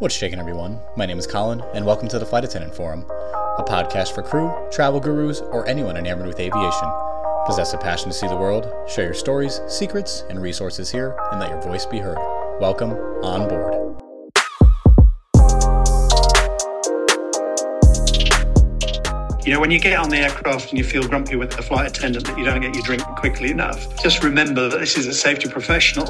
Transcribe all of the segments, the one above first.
What's shaking, everyone? My name is Colin, and welcome to the Flight Attendant Forum, a podcast for crew, travel gurus, or anyone enamored with aviation. Possess a passion to see the world, share your stories, secrets, and resources here, and let your voice be heard. Welcome on board. You know, when you get on the aircraft and you feel grumpy with the flight attendant that you don't get your drink quickly enough, just remember that this is a safety professional.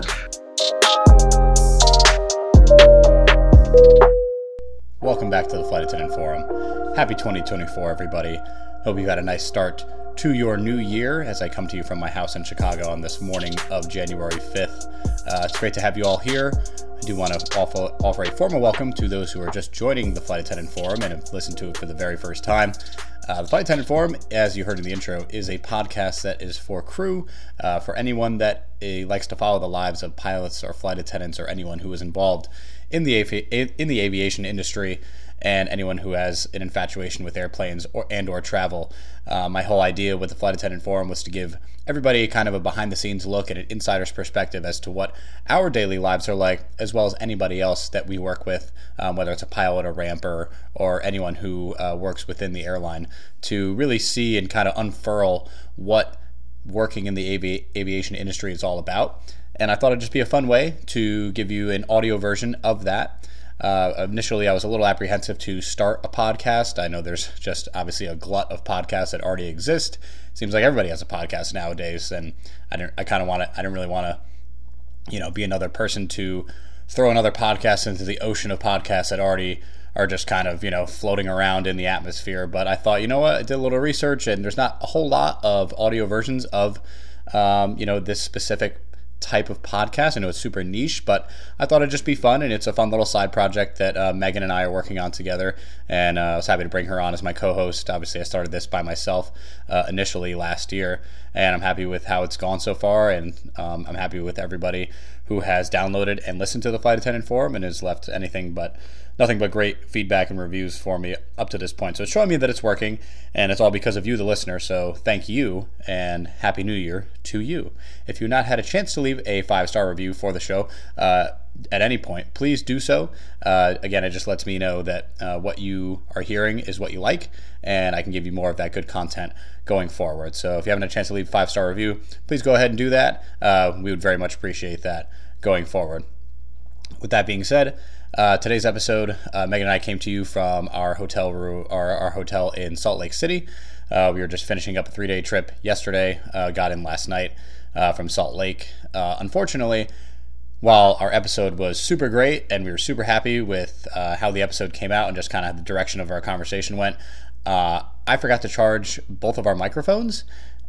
Welcome back to the Flight Attendant Forum. Happy 2024, everybody. Hope you've had a nice start to your new year as I come to you from my house in Chicago on this morning of January 5th. Uh, it's great to have you all here. I do want to offer, offer a formal welcome to those who are just joining the Flight Attendant Forum and have listened to it for the very first time. Uh, the Flight Attendant Forum, as you heard in the intro, is a podcast that is for crew, uh, for anyone that uh, likes to follow the lives of pilots or flight attendants or anyone who is involved in the in the aviation industry and anyone who has an infatuation with airplanes or and or travel. Uh, my whole idea with the flight attendant forum was to give everybody kind of a behind the scenes look and an insider's perspective as to what our daily lives are like, as well as anybody else that we work with, um, whether it's a pilot or ramper or anyone who uh, works within the airline, to really see and kind of unfurl what working in the avi- aviation industry is all about. And I thought it'd just be a fun way to give you an audio version of that. Uh, initially, I was a little apprehensive to start a podcast. I know there's just obviously a glut of podcasts that already exist. Seems like everybody has a podcast nowadays, and I didn't. I kind of want to. I didn't really want to, you know, be another person to throw another podcast into the ocean of podcasts that already are just kind of you know floating around in the atmosphere. But I thought, you know what, I did a little research, and there's not a whole lot of audio versions of, um, you know, this specific type of podcast. I know it's super niche, but I thought it'd just be fun, and it's a fun little side project that uh, Megan and I are working on together. And uh, I was happy to bring her on as my co-host. Obviously, I started this by myself uh, initially last year, and I'm happy with how it's gone so far, and um, I'm happy with everybody who has downloaded and listened to the flight attendant forum and has left anything but nothing but great feedback and reviews for me up to this point. So it's showing me that it's working, and it's all because of you, the listener. So thank you, and Happy New Year to you. If you've not had a chance to leave a five star review for the show, uh, at any point, please do so. Uh, again, it just lets me know that uh, what you are hearing is what you like, and I can give you more of that good content going forward. So if you haven't had a chance to leave a five star review, please go ahead and do that. Uh, we would very much appreciate that going forward. With that being said, uh, today's episode, uh, Megan and I came to you from our hotel room, our, our hotel in Salt Lake City. Uh, we were just finishing up a three day trip yesterday. Uh, got in last night uh, from Salt Lake. Uh, unfortunately, while our episode was super great and we were super happy with how the episode came out and just kind of the direction of our conversation went, I forgot to charge both of our microphones.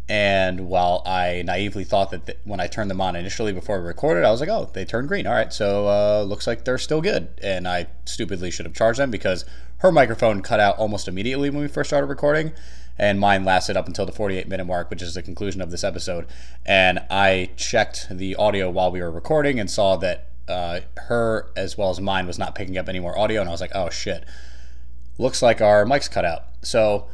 And while I naively thought that th- when I turned them on initially before we recorded, I was like, oh, they turned green. All right, so uh, looks like they're still good. And I stupidly should have charged them because her microphone cut out almost immediately when we first started recording. And mine lasted up until the 48 minute mark, which is the conclusion of this episode. And I checked the audio while we were recording and saw that uh, her as well as mine was not picking up any more audio. And I was like, oh shit, looks like our mics cut out. So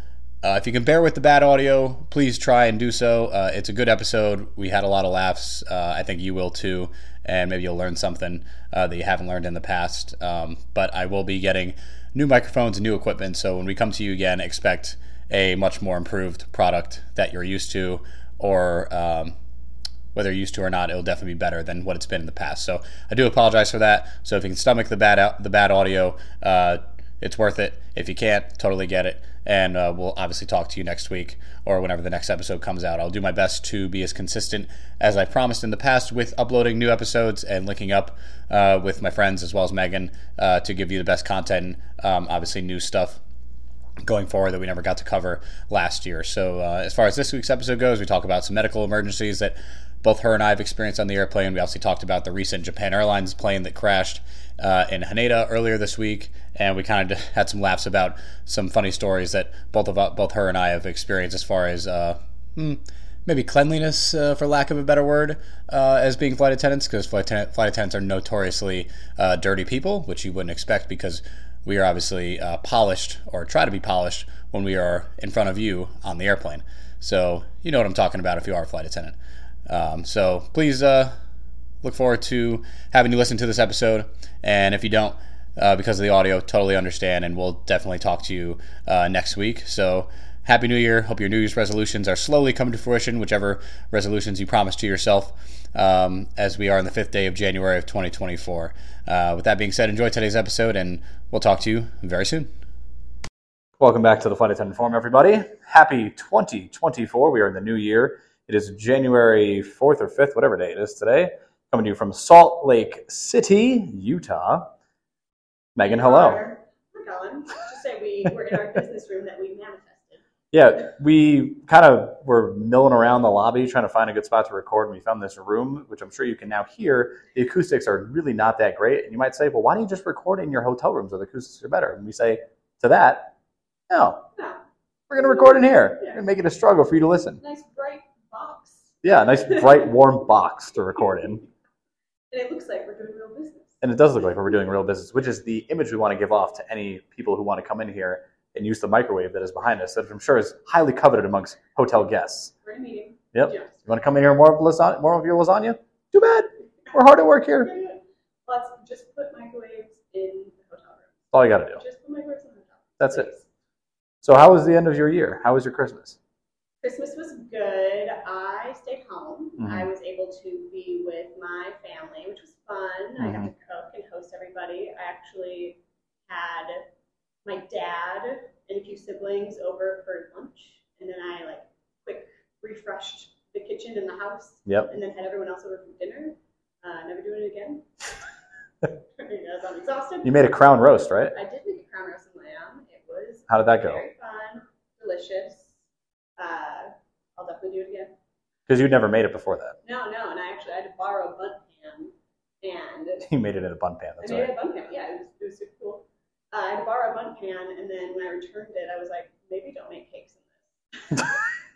uh, if you can bear with the bad audio, please try and do so. Uh, it's a good episode. We had a lot of laughs. Uh, I think you will too, and maybe you'll learn something uh, that you haven't learned in the past. Um, but I will be getting new microphones and new equipment. So when we come to you again, expect a much more improved product that you're used to, or um, whether you're used to or not, it'll definitely be better than what it's been in the past. So I do apologize for that. So if you can stomach the bad the bad audio, uh, it's worth it. If you can't, totally get it and uh, we'll obviously talk to you next week or whenever the next episode comes out. I'll do my best to be as consistent as I promised in the past with uploading new episodes and linking up uh, with my friends as well as Megan uh, to give you the best content. Um, obviously, new stuff going forward that we never got to cover last year. So, uh, as far as this week's episode goes, we talk about some medical emergencies that both her and I have experienced on the airplane. We also talked about the recent Japan Airlines plane that crashed uh, in Haneda earlier this week, and we kind of had some laughs about some funny stories that both of both her and I have experienced as far as uh, hmm, maybe cleanliness, uh, for lack of a better word, uh, as being flight attendants, because flight, flight, attendants are notoriously uh, dirty people, which you wouldn't expect because we are obviously uh, polished or try to be polished when we are in front of you on the airplane. So you know what I'm talking about if you are a flight attendant. Um, so please uh, look forward to having you listen to this episode. And if you don't, uh, because of the audio. Totally understand, and we'll definitely talk to you uh, next week. So. Happy New Year. Hope your New Year's resolutions are slowly coming to fruition, whichever resolutions you promised to yourself, um, as we are on the fifth day of January of 2024. Uh, with that being said, enjoy today's episode, and we'll talk to you very soon. Welcome back to the Flight Attendant Forum, everybody. Happy 2024. We are in the new year. It is January 4th or 5th, whatever day it is today. Coming to you from Salt Lake City, Utah. Megan, hello. We're going. Just say we were in our business room that we manifested. Yeah, we kind of were milling around the lobby trying to find a good spot to record, and we found this room, which I'm sure you can now hear. The acoustics are really not that great. And you might say, well, why don't you just record in your hotel rooms where the acoustics are better? And we say to that, no, No, we're going to record in here. Yeah. We're going to make it a struggle for you to listen. nice bright box. Yeah, nice, bright, warm box to record in. And it looks like we're doing real business. And it does look like we're doing real business, which is the image we want to give off to any people who want to come in here and use the microwave that is behind us, that I'm sure is highly coveted amongst hotel guests. A meeting. Yep. You want to come in here and more of lasagna, more of your lasagna? Too bad. We're hard at work here. That's Let's just put microwaves in the hotel room. all you got to do. Just put microwaves in the hotel. That's it. So, how was the end of your year? How was your Christmas? Christmas was good. I stayed home. Mhm. I was able to be with my family, which was fun. I got Mm-hmm. to cook and host everybody. I actually had my dad and a few siblings over for lunch, and then I like quick refreshed the kitchen and the house, Yep. and then had everyone else over for dinner. Uh, never doing it again. because I'm exhausted. You made a crown roast, right? I did make a crown roast and lamb. It was How did that go? very fun, delicious. Uh, I'll definitely do it again. Because you'd never made it before that. No, no, and I actually had to borrow a Bundt pan, and You made it in a bun pan. That's I made right. a Bundt pan. Yeah, it was, it was super cool. Uh, I had to borrow a Bundt pan, and then when I returned it, I was like, maybe don't make cakes in this.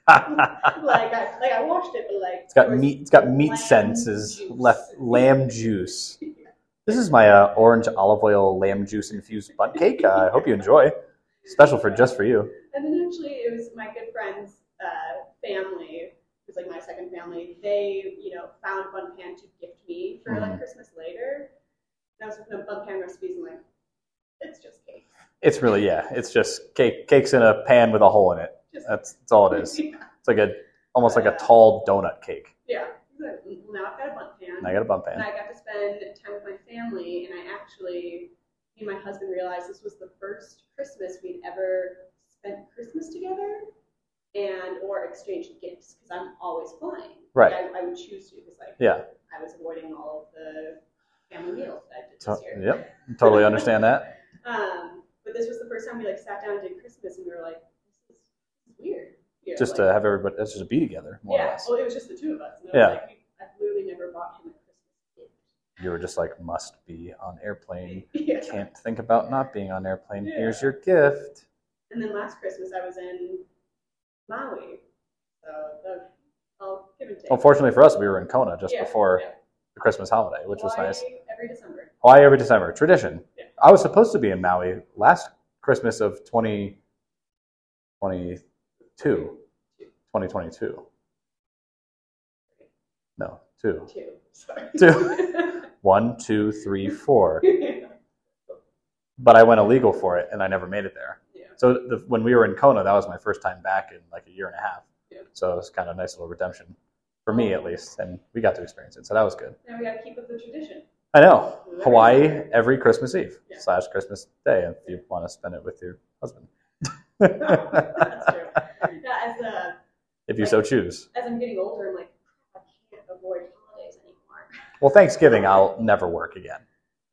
like, I, like I washed it, but like it's got meat. It's got meat senses juice. left. Lamb juice. This is my uh, orange olive oil lamb juice infused bun cake. Uh, I hope you enjoy. Special for just for you. And then actually, it was my good friend's uh, family, who's like my second family. They, you know, found Bundt Pan to gift me for Mhm. like Christmas later. And I was looking at Bundt Pan recipes and like, it's just cake. It's really yeah. It's just cake. Cakes in a pan with a hole in it. Just That's, that's all it is. Yeah. It's like a almost like a tall donut cake. yeah. Well, now I've got a Bundt Pan. And I got a bun and pan. I got to spend time with my family, and I actually, me and my husband realized this was the first Christmas we'd ever spent Christmas together, and or exchanged gifts because I'm always flying. Right. Like, I, I would choose to because like Yeah. I was avoiding all of the family meals that I did this year. yep. Totally understand that. Um, but this was the first time we like sat down and did Christmas, and we were like, this is, weird. Here. Just to have everybody. Let's just be together more or yeah. less. Well, it was just the two of us. Yeah. like, I literally never bought him a Christmas gift. You were just like must be on airplane. yeah. Can't think about not being on airplane. Yeah. Here's your gift. And then last Christmas I was in Maui. So the, I'll give and take. Unfortunately for us, we were in Kona just Yeah, before yeah. the Christmas holiday, which was nice. Every December. Hawaii every December. Tradition. Yeah. I was supposed to be in Maui last Christmas of 2022. 2022. No, two. Two. Sorry. Two. One, two, three, four. But I went illegal for it and I never made it there. So the, when we were in Kona, that was my first time back in like a year and a half. Yeah. So it was kind of a nice little redemption for me at oh. least, and we got to experience it. So that was good. Now we got to keep up the tradition. I know Hawaii every Christmas Eve Yeah. slash Christmas Day if you want to spend it with your husband, That's true. Yeah, as a if you so choose. as I'm getting older, I'm like, I can't avoid holidays anymore. Well, Thanksgiving I'll never work again.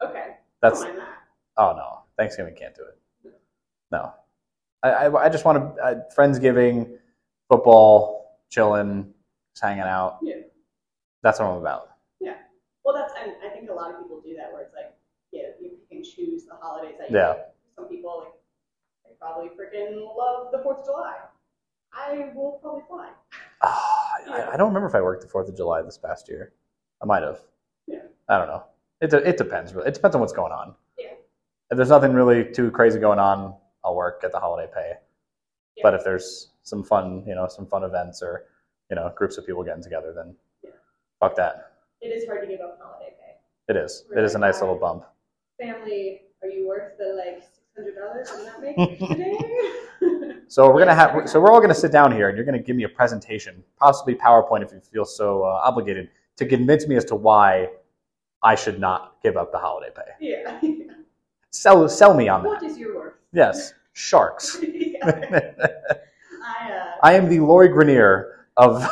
Okay. That's Don't mind that. oh no, Thanksgiving can't do it. No, I I, I just want to uh, friendsgiving, football, chilling, just hanging out. Yeah. That's what I'm about. Yeah. Well, that's and I think a lot of people do that where it's like, yeah, you can choose the holidays that you Yeah. like. Some people like they probably freaking love the Fourth of July. I will probably fly. Ah, I, I don't remember if I worked the Fourth of July this past year. I might have. Yeah. I don't know. It it depends. Really, it depends on what's going on. Yeah. If there's nothing really too crazy going on, I'll work get the holiday pay. Yeah. But if there's some fun, you know, some fun events or you know, groups of people getting together, then Yeah. fuck that. It is hard to give up holiday pay. It is. It is a nice little bump. Family are you worth the like six hundred dollars I'm not making today? So we're gonna have. So we're all gonna sit down here, and you're gonna give me a presentation, possibly PowerPoint, if you feel so uh, obligated, to convince me as to why I should not give up the holiday pay. yeah. Sell, sell me on what that. is your worth? Yes, sharks. I uh, I am the Lori Greiner of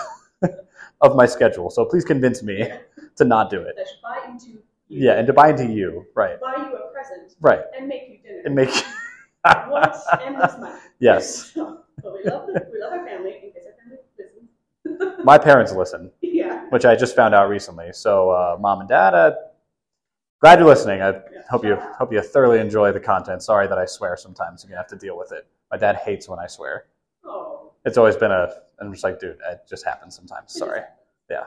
of my schedule, so please convince me to not do it. buy you. Yeah, and to buy into you, right? buy you a present Right, and make you dinner. and make. Once and this month. yes, So, but we love the, we love our family in case our family listens. my parents listen, yeah. which I just found out recently. So, uh, mom and dad, uh, glad you're listening. I hope you hope you thoroughly enjoy the content. Sorry that I swear sometimes. You're gonna have to deal with it. My dad hates when I swear. Oh. It's always been a. I'm just like, dude, it just happens sometimes. Sorry. Yeah.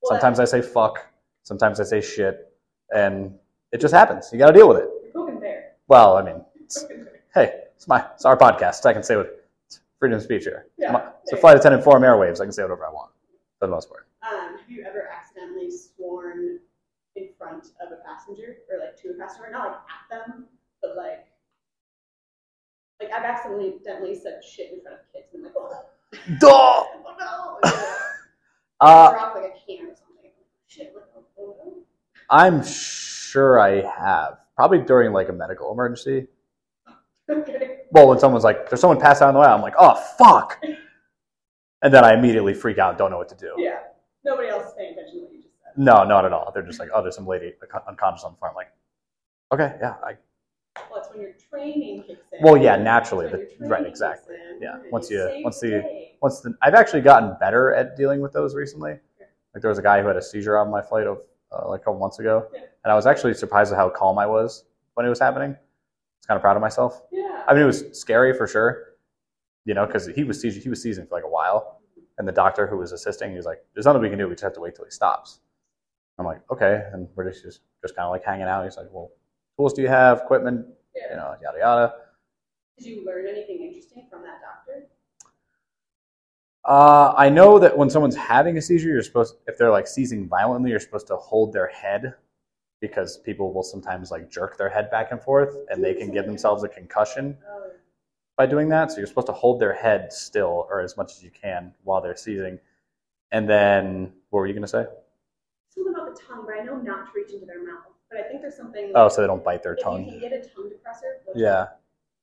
Well, Sometimes I say fuck. Sometimes I say shit, and it just happens. You got to deal with it. Well, I mean, it's, hey, it's my it's our podcast. I can say what freedom of speech here. Yeah. My- It's a flight attendant forum airwaves. I can say whatever I want for the most part. Um, have you ever accidentally sworn front of a passenger or like to a passenger? Not like at them, but like like I've accidentally said shit in front of kids and I'm like, oh, Duh! oh no. Uh, drop like a can or something. Shit, like, oh, I'm sure I have. Probably during like a medical emergency. Okay. Well, when someone's like, "There's someone passed out on the way," I'm like, "Oh fuck!" And then I immediately freak out, don't know what to do. Yeah. Nobody else is paying attention No, not at all. They're just like, "Oh, there's some lady unconscious on the floor." I'm like, "Okay, yeah, I Well, it's when your training kicks in. Well, yeah, naturally, the- right, exactly. in. Yeah, once you- once the day. once the, I've actually gotten better at dealing with those recently. Like there was a guy who had a seizure on my flight of uh, like a couple months ago, Yeah. and I was actually surprised at how calm I was when it was happening. I was kind of proud of myself. Yeah. I mean, it was scary for sure, you know, because he was seizing, he was seizing for like a while, and the doctor who was assisting, he was like, "There's nothing we can do. We just have to wait till he stops." I'm like, "Okay," and we're just just, just kind of like hanging out. He's like, "Well, tools do you have? Equipment? yeah. You know, yada yada." Did you learn anything interesting from that doctor? Uh, I know that when someone's having a seizure, you're supposed, if they're like seizing violently, you're supposed to hold their head because people will sometimes like jerk their head back and forth and they can give themselves a concussion Oh, by doing that. So you're supposed to hold their head still or as much as you can while they're seizing. And then, what were you going to say? Something about the tongue, but I know not to reach into their mouth. But I think there's something. Oh, so they don't bite their if you tongue. can get a tongue depressor, Yeah.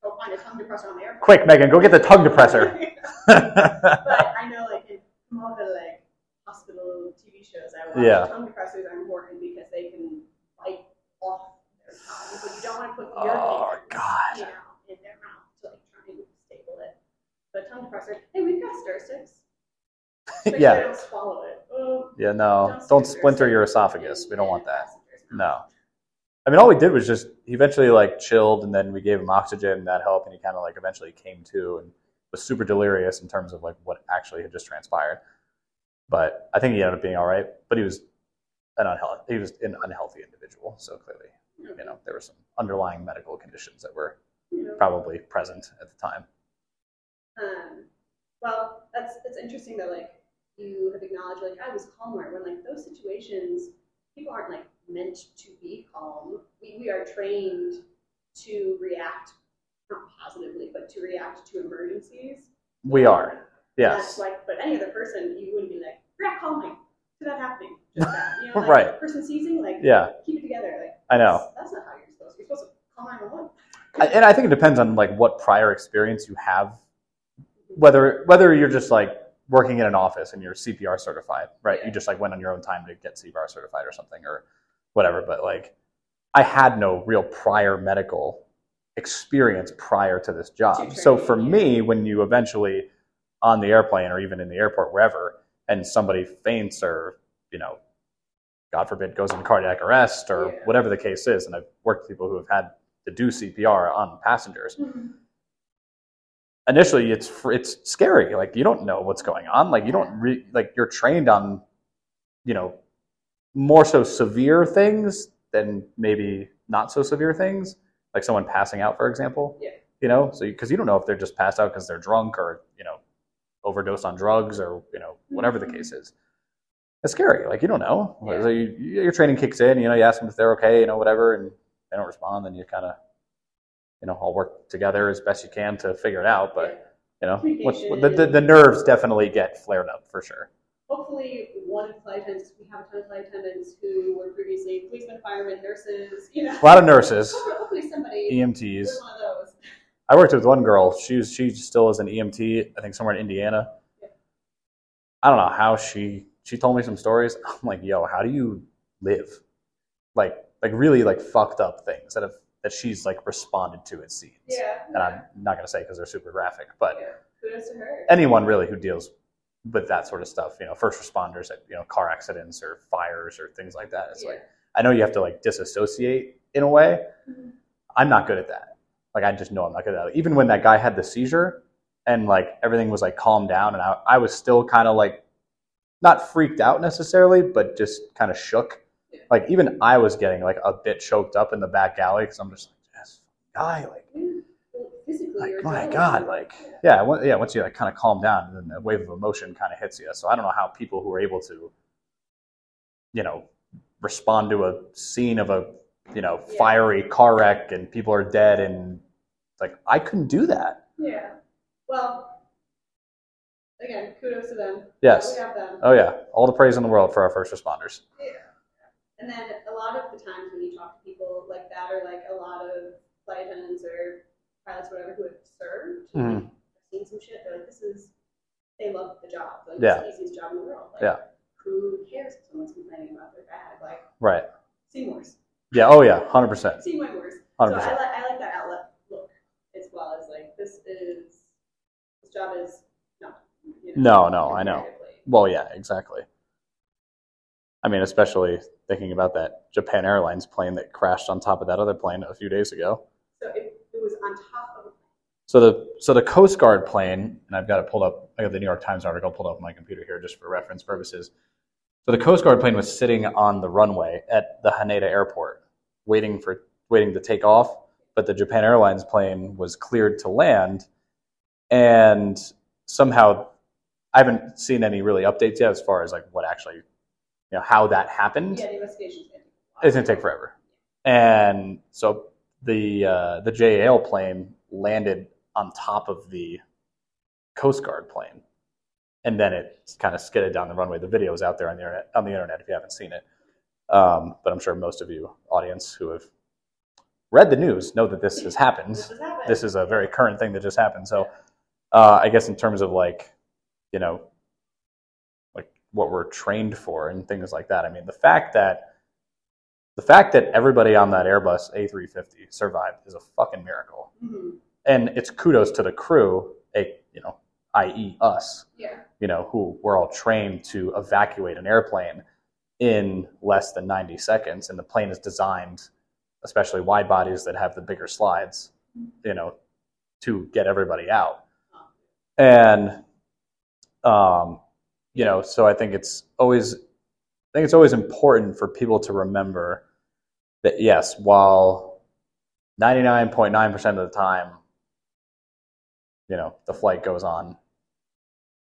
Go find a tongue depressor on the airplane. Quick, Megan, go get the tongue depressor. but I know, like in some of the like hospital TV shows I watch, Yeah. tongue depressors are important because they can bite off their tongue, but you don't want to put your Oh, fingers, God. you know, in their mouth to like try and stable it. But tongue depressor, hey, we've got stir sticks. Yeah. they don't swallow it. Oh, Yeah, no. stick Don't splinter your esophagus. We don't want that. No. I mean, all we did was just he eventually like chilled, and then we gave him oxygen, and that helped, and he kind of like eventually came to and was super delirious in terms of like what actually had just transpired. But I think he ended up being all right. But he was an unhealthy he was an unhealthy individual, so clearly you know there were some underlying medical conditions that were know. probably present at the time. Um, well, that's that's interesting that like you have acknowledged like ah, I was calmer when like those situations people aren't like meant to be calm. We we are trained to react not positively, but to react to emergencies. We are, yes, That's like, but any other person, you wouldn't be like react calmly to that happening. Just that, you know, like, Right. Person seizing, like yeah, keep it together. Like I know. That's, that's not how you're supposed to. You're supposed to call nine one one. And I think it depends on like what prior experience you have, whether whether you're just like working in an office and you're CPR certified, right? Yeah. You just like went on your own time to get CPR certified or something or whatever. But like, I had no real prior medical experience prior to this job. So for me, when you eventually on the airplane or even in the airport wherever, and somebody faints or you know, God forbid, goes into cardiac arrest or Yeah. whatever the case is, and I've worked with people who have had to do CPR on passengers. Mm-hmm. Initially, it's it's scary. Like you don't know what's going on. Like you don't re- like you're trained on, you know, more so severe things than maybe not so severe things, like someone passing out, for example. Yeah. You know, so because you don't know if they're just passed out because they're drunk or you know, overdose on drugs or you know whatever the Mhm. case is. It's scary. Like you don't know. Yeah. So you, you- your training kicks in. You know, you ask them if they're okay. You know, whatever, and they don't respond. Then you kind of you know, all work together as best you can to figure it out. But you know, Communication. the, the the nerves definitely get flared up for sure. Hopefully, one of the flight attendants, we have a ton of flight attendants who were previously policemen, firemen, nurses, you know. A lot of nurses, Hopefully, hopefully somebody EMTs. one of those. I worked with one girl. She's she still is an EMT. I think somewhere in Indiana. I don't know how she she told me some stories. I'm like, yo, how do you live? Like like really like fucked up things that have that she's like responded to at scenes. Yeah. And I'm not gonna say because they're super graphic, but yeah. To anyone really who deals with that sort of stuff, you know, first responders at you know car accidents or fires or things like that. It's yeah. like I know you have to like disassociate in a way. Mhm. I'm not good at that. Like I just know I'm not good at that. Even when that guy had the seizure and like everything was like calmed down and I, I was still kind of like not freaked out necessarily, but just kind of shook. Like even I was getting like a bit choked up in the back alley because I'm just like, this guy, like, physically, like my. God, like Yeah. yeah, yeah. Once you like kind of calm down, and then the wave of emotion kind of hits you. So I don't know how people who are able to, you know, respond to a scene of a you know fiery car wreck and people are dead and like I couldn't do that. Yeah. Well, again, kudos to them. Yes. We have them. Oh yeah, all the praise in the world for our first responders. Yeah. And then a lot of the times when you talk to people like that, or like a lot of flight attendants or pilots, whatever, who have served, Mhm. like, seen some shit, they're like, this is, they love the job. Like, Yeah. it's the easiest job in the world. Like, Yeah. Who cares if someone's complaining about their bag? Like, Right. Seymour's. Yeah. Oh yeah. Hundred percent. See my worst. So Hundred I like I like that outlet look as well as like this is this job is not. You No, no, I know. Well, yeah, exactly. I mean, especially thinking about that Japan Airlines plane that crashed on top of that other plane a few days ago. So it, it was on top of. So the so the Coast Guard plane, and I've got it pulled up. I got the New York Times article pulled up on my computer here just for reference purposes. So the Coast Guard plane was sitting on the runway at the Haneda Airport, waiting for waiting to take off. But the Japan Airlines plane was cleared to land, and somehow I haven't seen any really updates yet as far as like what actually, you know, how that happened. Yeah, the investigation's going It's gonna take forever. And so the uh, the JAL plane landed on top of the Coast Guard plane, and then it kind of skidded down the runway. The video is out there on the internet. On the internet, if you haven't seen it, um, but I'm sure most of you audience who have read the news know that this has happened. This happened. This is a very current thing that just happened. So, uh, I guess in terms of like, you know, what we're trained for and things like that. I mean, the fact that the fact that everybody on that Airbus A350 survived is a fucking miracle, Mhm. and it's kudos to the crew, a you know, i.e. us, Yeah. you know, who were all trained to evacuate an airplane in less than 90 seconds, and the plane is designed, especially wide bodies that have the bigger slides, you know, to get everybody out. And, um, you know, so I think it's always, I think it's always important for people to remember that yes, while 99.9% of the time, you know, the flight goes on,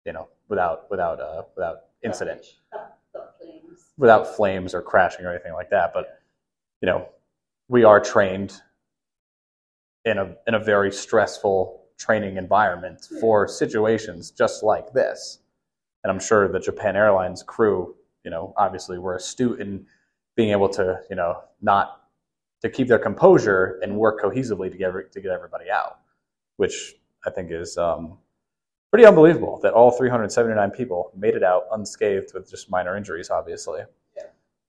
you know, without without uh, without incident, without flames or crashing or anything like that. But you know, we are trained in a in a very stressful training environment for situations just like this. And I'm sure the Japan Airlines crew, you know, obviously were astute in being able to, you know, not to keep their composure and work cohesively to get every- to get everybody out, which I think is um, pretty unbelievable that all 379 people made it out unscathed with just minor injuries, obviously. Yeah.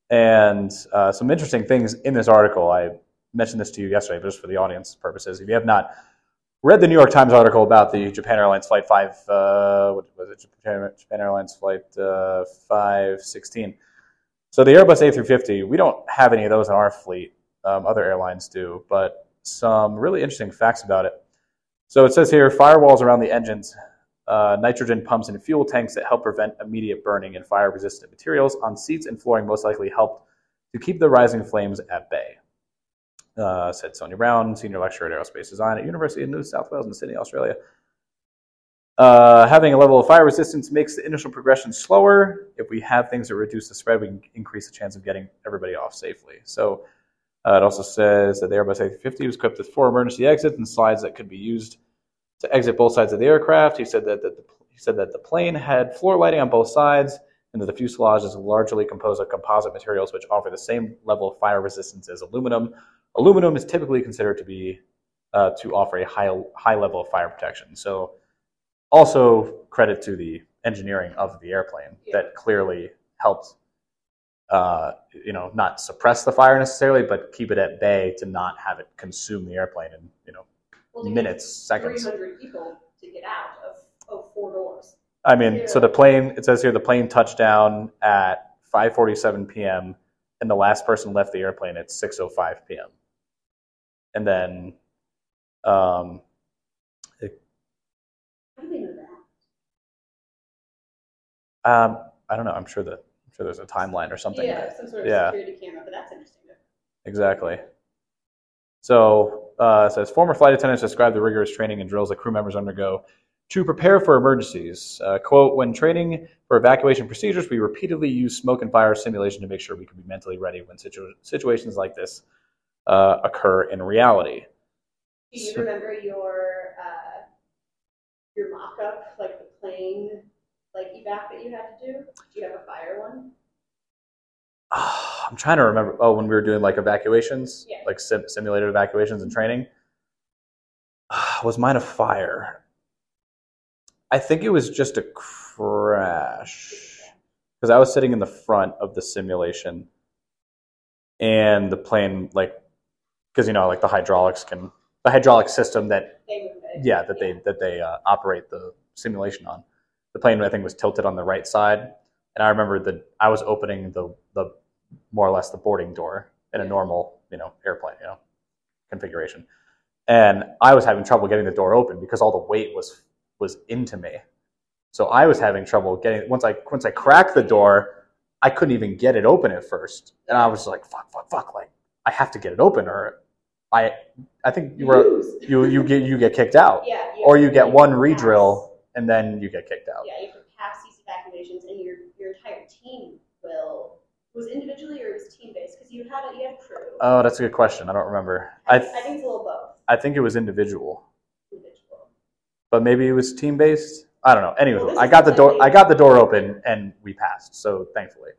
And uh, some interesting things in this article. I mentioned this to you yesterday, but just for the audience purposes, if you have not read the New York Times article about the Japan Airlines Flight 5, uh, what was it? Japan, Japan Airlines Flight uh, 516. So the Airbus A350, we don't have any of those in our fleet. Um, other airlines do, but some really interesting facts about it. So it says here firewalls around the engines, uh, nitrogen pumps, and fuel tanks that help prevent immediate burning and fire resistant materials on seats and flooring most likely helped to keep the rising flames at bay. Uh, said Sonya Brown, senior lecturer at aerospace design at University of New South Wales in Sydney, Australia. Uh, having a level of fire resistance makes the initial progression slower. If we have things that reduce the spread, we can increase the chance of getting everybody off safely. So Uh, it also says that the Airbus A350 was equipped with four emergency exits and slides that could be used to exit both sides of the aircraft. He said that, that the, he said that the plane had floor lighting on both sides and that the fuselage is largely composed of composite materials which offer the same level of fire resistance as aluminum. Aluminum is typically considered to be uh, to offer a high high level of fire protection. So, also credit to the engineering of the airplane Yeah. that clearly helped, uh, you know, not suppress the fire necessarily, but keep it at bay to not have it consume the airplane in you know Well, minutes, seconds. 300 people to get out of, of four doors. I mean, so the plane, it says here the plane touched down at 5:47 p.m. and the last person left the airplane at 6:05 p.m. And then um, How do they know that? um, I don't know. I'm sure that I'm sure there's a timeline or something. Yeah, some sort of Yeah. security camera, but that's interesting. Exactly. So uh, it says former flight attendants describe the rigorous training and drills that crew members undergo to prepare for emergencies. Uh, quote, when training for evacuation procedures, we repeatedly use smoke and fire simulation to make sure we can be mentally ready when situ- situations like this uh, occur in reality. Do you So- remember your uh, your mock-up, like the plane, like evac that you had to do? Do you have a fire one? I'm trying to remember. Oh, when we were doing like evacuations, Yeah. like sim- simulated evacuations and training, was mine a fire? I think it was just a crash because I was sitting in the front of the simulation, and the plane like because you know like the hydraulics can the hydraulic system that They move it. yeah that they that they uh, operate the simulation on. The plane I think was tilted on the right side, and I remember that I was opening the the more or less the boarding door in a normal you know airplane you know configuration, and I was having trouble getting the door open because all the weight was was into me. So I was having trouble getting once I once I cracked the door, I couldn't even get it open at first, and I was like fuck fuck fuck like I have to get it open or I I think you You were you you get you get kicked out Yeah. or you get one re-drill and then you get kicked out. Yeah, you to pass these evacuations, and your your entire team will. Was individually or it was team based? Because you had a you had a crew. Oh, that's a good question. I don't remember. I, I I think it's a little both. I think it was individual, Individual. but maybe it was team based. I don't know. Anyway, Well, I got the door. I got the door open and we passed. So thankfully,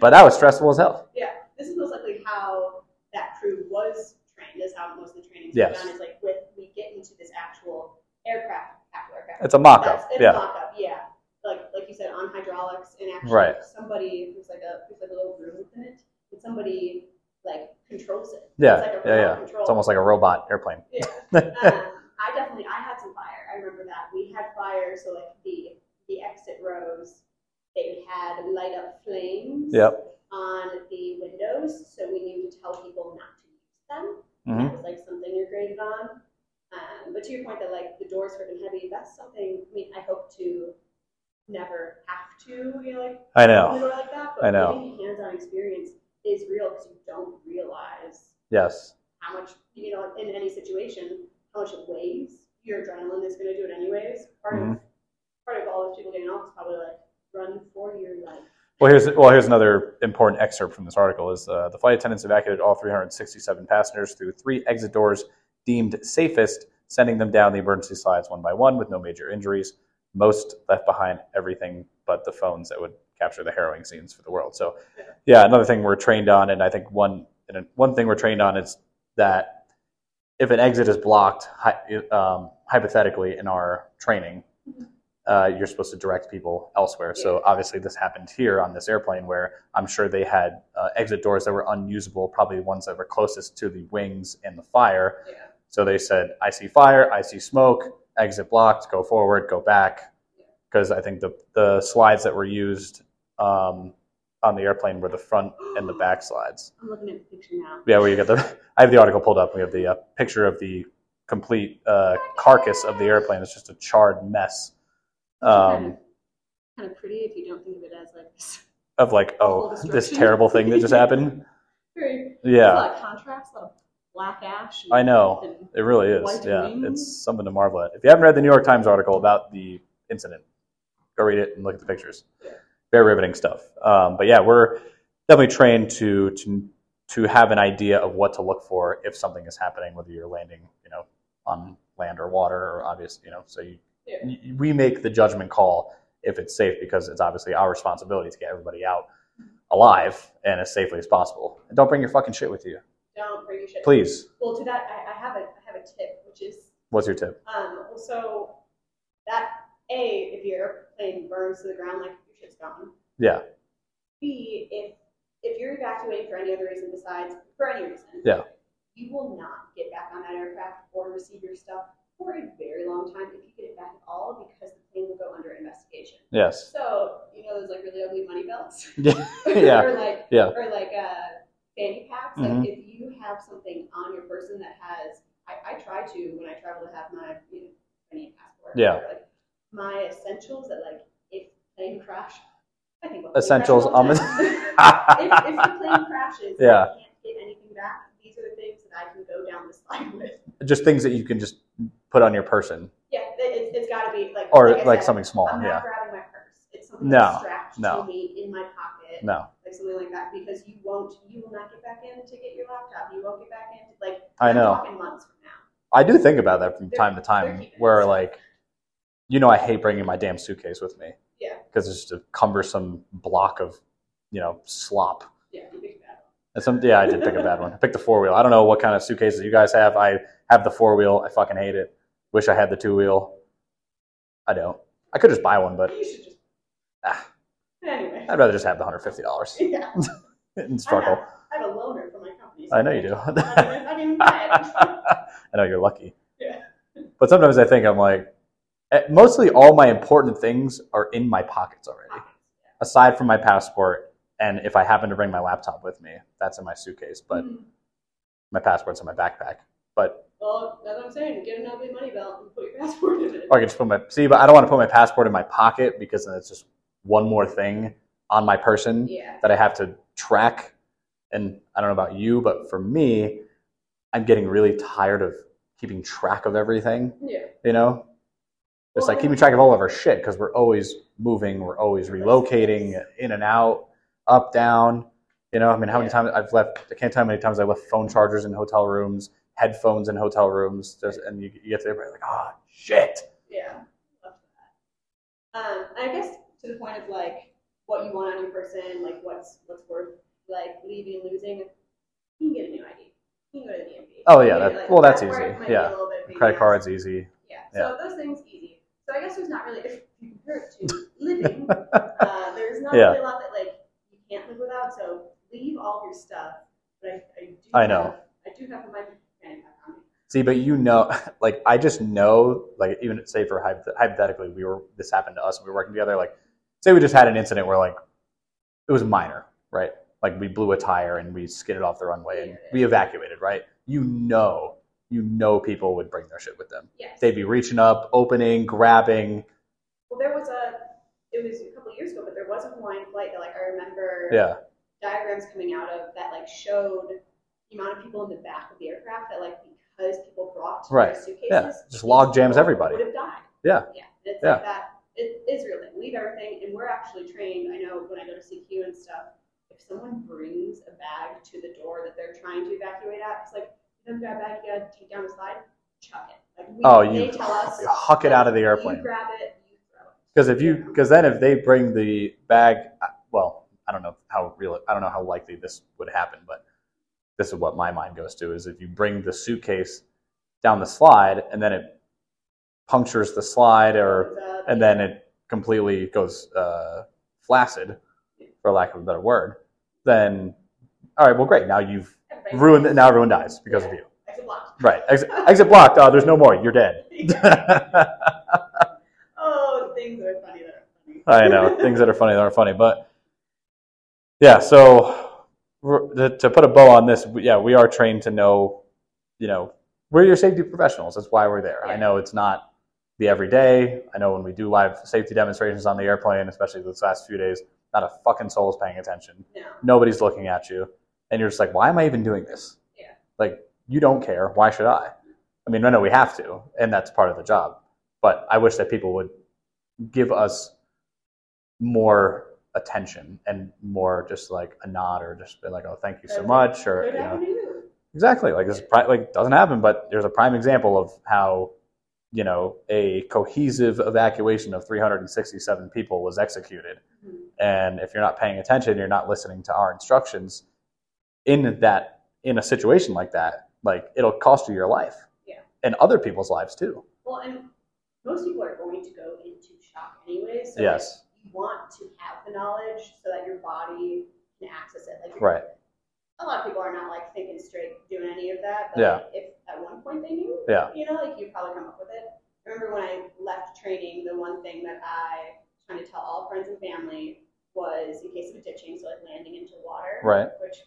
but that was stressful as hell. Yeah, this is most likely how that crew was trained. Is how most of the trainings Yes. done. Is like with we get into this actual aircraft, actual aircraft. It's a mock-up. It's Yeah. a mock-up, yeah. Like like you said, on hydraulics and actually Right. somebody there's like a there's like a little room within it, and somebody like controls it. Yeah, it's like a yeah, yeah. Control. It's almost like a robot airplane. Yeah. um, I definitely I had some fire. I remember that we had fire. So like the the exit rows, they had light up flames Yep. On the windows, so we knew to tell people not to use them. hmm That was like something you're graded on. Um, but to your point that like the doors are heavy, that's something. I mean, I hope to never have to, you know, like I know. like that. But I know. hands-on experience is real because you don't realize Yes. how much you know in any situation how much it weighs. Your adrenaline is going to do it anyways. Part Mm-hmm. of part of all those people getting off is probably like run for your life. Well, here's well here's another important excerpt from this article: is uh, the flight attendants evacuated all 367 passengers through three exit doors deemed safest, sending them down the emergency slides one by one with no major injuries. Most left behind everything but the phones that would capture the harrowing scenes for the world. So, yeah, another thing we're trained on, and I think one and one thing we're trained on is that if an exit is blocked, um, hypothetically in our training, uh, you're supposed to direct people elsewhere. So obviously, this happened here on this airplane, where I'm sure they had uh, exit doors that were unusable, probably the ones that were closest to the wings and the fire. Yeah. So they said, "I see fire, I see smoke, exit blocked, go forward, go back," because I think the the slides that were used um, on the airplane were the front and the back slides. I'm looking at the picture now. Yeah, where you get the. I have the article pulled up. We have the uh, picture of the complete uh, carcass of the airplane. It's just a charred mess. Kind, Um, of, kind of pretty if you don't think of it as like this. of like, oh, this terrible thing that just happened. Very Yeah, a lot of contrast, a lot of black ash. I know. it really is. Yeah, wings. it's something to marvel at. If you haven't read the New York Times article about the incident, go read it and look at the pictures. Yeah. Very riveting stuff. Um, but yeah, we're definitely trained to to to have an idea of what to look for if something is happening, whether you're landing, you know, on land or water, or obvious, you know. So you, Yeah. we make the judgment call if it's safe because it's obviously our responsibility to get everybody out alive and as safely as possible. And don't bring your fucking shit with you, Don't bring your shit. please. Well, to that, I, I have a I have a tip, which is What's your tip? um, so that a if your airplane burns to the ground, like your shit's gone. Yeah, B if if you're evacuating for any other reason besides for any reason, Yeah. you will not get back on that aircraft or receive your stuff for a very long time if you get it back at all because the plane will go under investigation. yes, So you know those like really ugly money belts. yeah, or like yeah. or like uh, fanny packs. Mhm. Like if you have something on your person that has, I, I try to when I travel to have my you know any passport. Yeah. or, like my essentials that like if plane crash, I think about plane Essentials on the. if, if the plane crashes, Yeah. and I can't get anything back. These are the things that I can go down the slide with. just things that you can just put on your person, Yeah, it, it's, it's got to be like or I like said, something small. I'm not Yeah, grabbing my purse. It's something No, that's strapped no. to me in my pocket no, like something like that because you won't you will not get back in to get your laptop you won't get back in to, like I know. months from now I do think about that from They're- time to time, where like, you know, I hate bringing my damn suitcase with me. Yeah. Because it's just a cumbersome block of, you know, slop. yeah you picked that up. And some, yeah, I did pick a bad one. I picked the four wheel. I don't know what kind of suitcases you guys have. I have the four wheel. I fucking hate it. Wish I had the two wheel. I don't. I could just buy one, but you should just ah, anyway I'd rather just have the hundred fifty dollars yeah and struggle. I have a loaner for my company I know you do. I I didn't even buy it I know you're lucky. Yeah. But sometimes I think I'm like, eh, mostly all my important things are in my pockets already. Aside from my passport, and if I happen to bring my laptop with me, that's in my suitcase. But Mhm. my passport's in my backpack. But well that's what I'm saying get an ugly money belt and put your passport in it or I can just put my see, but I don't want to put my passport in my pocket because then it's just one more thing on my person yeah that I have to track. And I don't know about you, but for me, I'm getting really tired of keeping track of everything. yeah you know It's Well, like keeping track of all of our shit because we're always moving we're always relocating in and out up down you know i mean how many Yeah. times i've left i can't tell how many times i left phone chargers in hotel rooms headphones in hotel rooms just and you, you get to everybody like oh shit Yeah, love that. Um, I guess to the point of like what you want on your person, like what's what's worth like leaving and losing. You can get a new ID. You can go to the DMV. Oh, yeah, that- like, well, that's easy. Yeah. a bit of a pain in credit cards easy Yeah, Yeah. so those things easy. So I guess there's not really if you compare it to living, uh, there's not Yeah. really a lot that like you can't live without. So leave all your stuff. But I, I do. I know. Have, I do have my fanny pack on me. See but you know like i just know like even say for hypothetically we were this happened to us we were working together like say we just had an incident where like it was minor right? Like we blew a tire and we skidded off the runway and we evacuated right? You know you know people would bring their shit with them. Yes. they'd be reaching up opening grabbing. Well, there was a, it was a couple of years ago, but there was a Hawaiian flight that like I remember yeah. diagrams coming out of that like showed amount of people in the back of the aircraft that like because people brought Right. suitcases, Yeah. Just log jams everybody. would have died. Yeah. Yeah. It's Yeah. like that. It is real thing. Leave everything, and we're actually trained. I know when I go to CQ and stuff, if someone brings a bag to the door that they're trying to evacuate at, it's like you grab a bag, you gotta take down the slide, chuck it. Like we, Oh, you they tell us, you huck it out of the You airplane. grab it, you throw it. because if you because then if they bring the bag well i don't know how real i don't know how likely this would happen but this is what my mind goes to is if you bring the suitcase down the slide and then it punctures the slide or Uh, and then it completely goes uh, flaccid for lack of a better word then all right well great. Now you've ruined now everyone dies because of you. Exit blocked. right. Exit, exit blocked. Oh there's no more. You're dead. Oh, things are funny that are funny. I know. Things that are funny that are funny, but yeah. So to, to put a bow on this, yeah, we are trained to know, you know, we're your safety professionals. That's why we're there. I know it's not the everyday. I know when we do live safety demonstrations on the airplane, especially this last few days, not a fucking soul is paying attention. No. Nobody's looking at you, and you're just like, why am I even doing this? Yeah. Like you don't care. Why should I? I mean, I know we have to, and that's part of the job. But I wish that people would give us more attention and more just like a nod or just be like, oh, thank you so much, or you know, happen to you. exactly like this. is pri- Like doesn't happen, but there's a prime example of how you know a cohesive evacuation of 367 people was executed. Mhm. And if you're not paying attention, you're not listening to our instructions in that in a situation like that, like it'll cost you your life. Yeah. And other people's lives too. Well, and most people are going to go into shock anyway. So Yes. like, want to have the knowledge so that your body can access it. Like Right. A lot of people are not like thinking straight, doing any of that. But Yeah. like, if at one point they knew, Yeah. you know, like you'd probably come up with it. I remember when I left training, the one thing that I trying to tell all friends and family was in case of a ditching, so like landing into water, Right. Which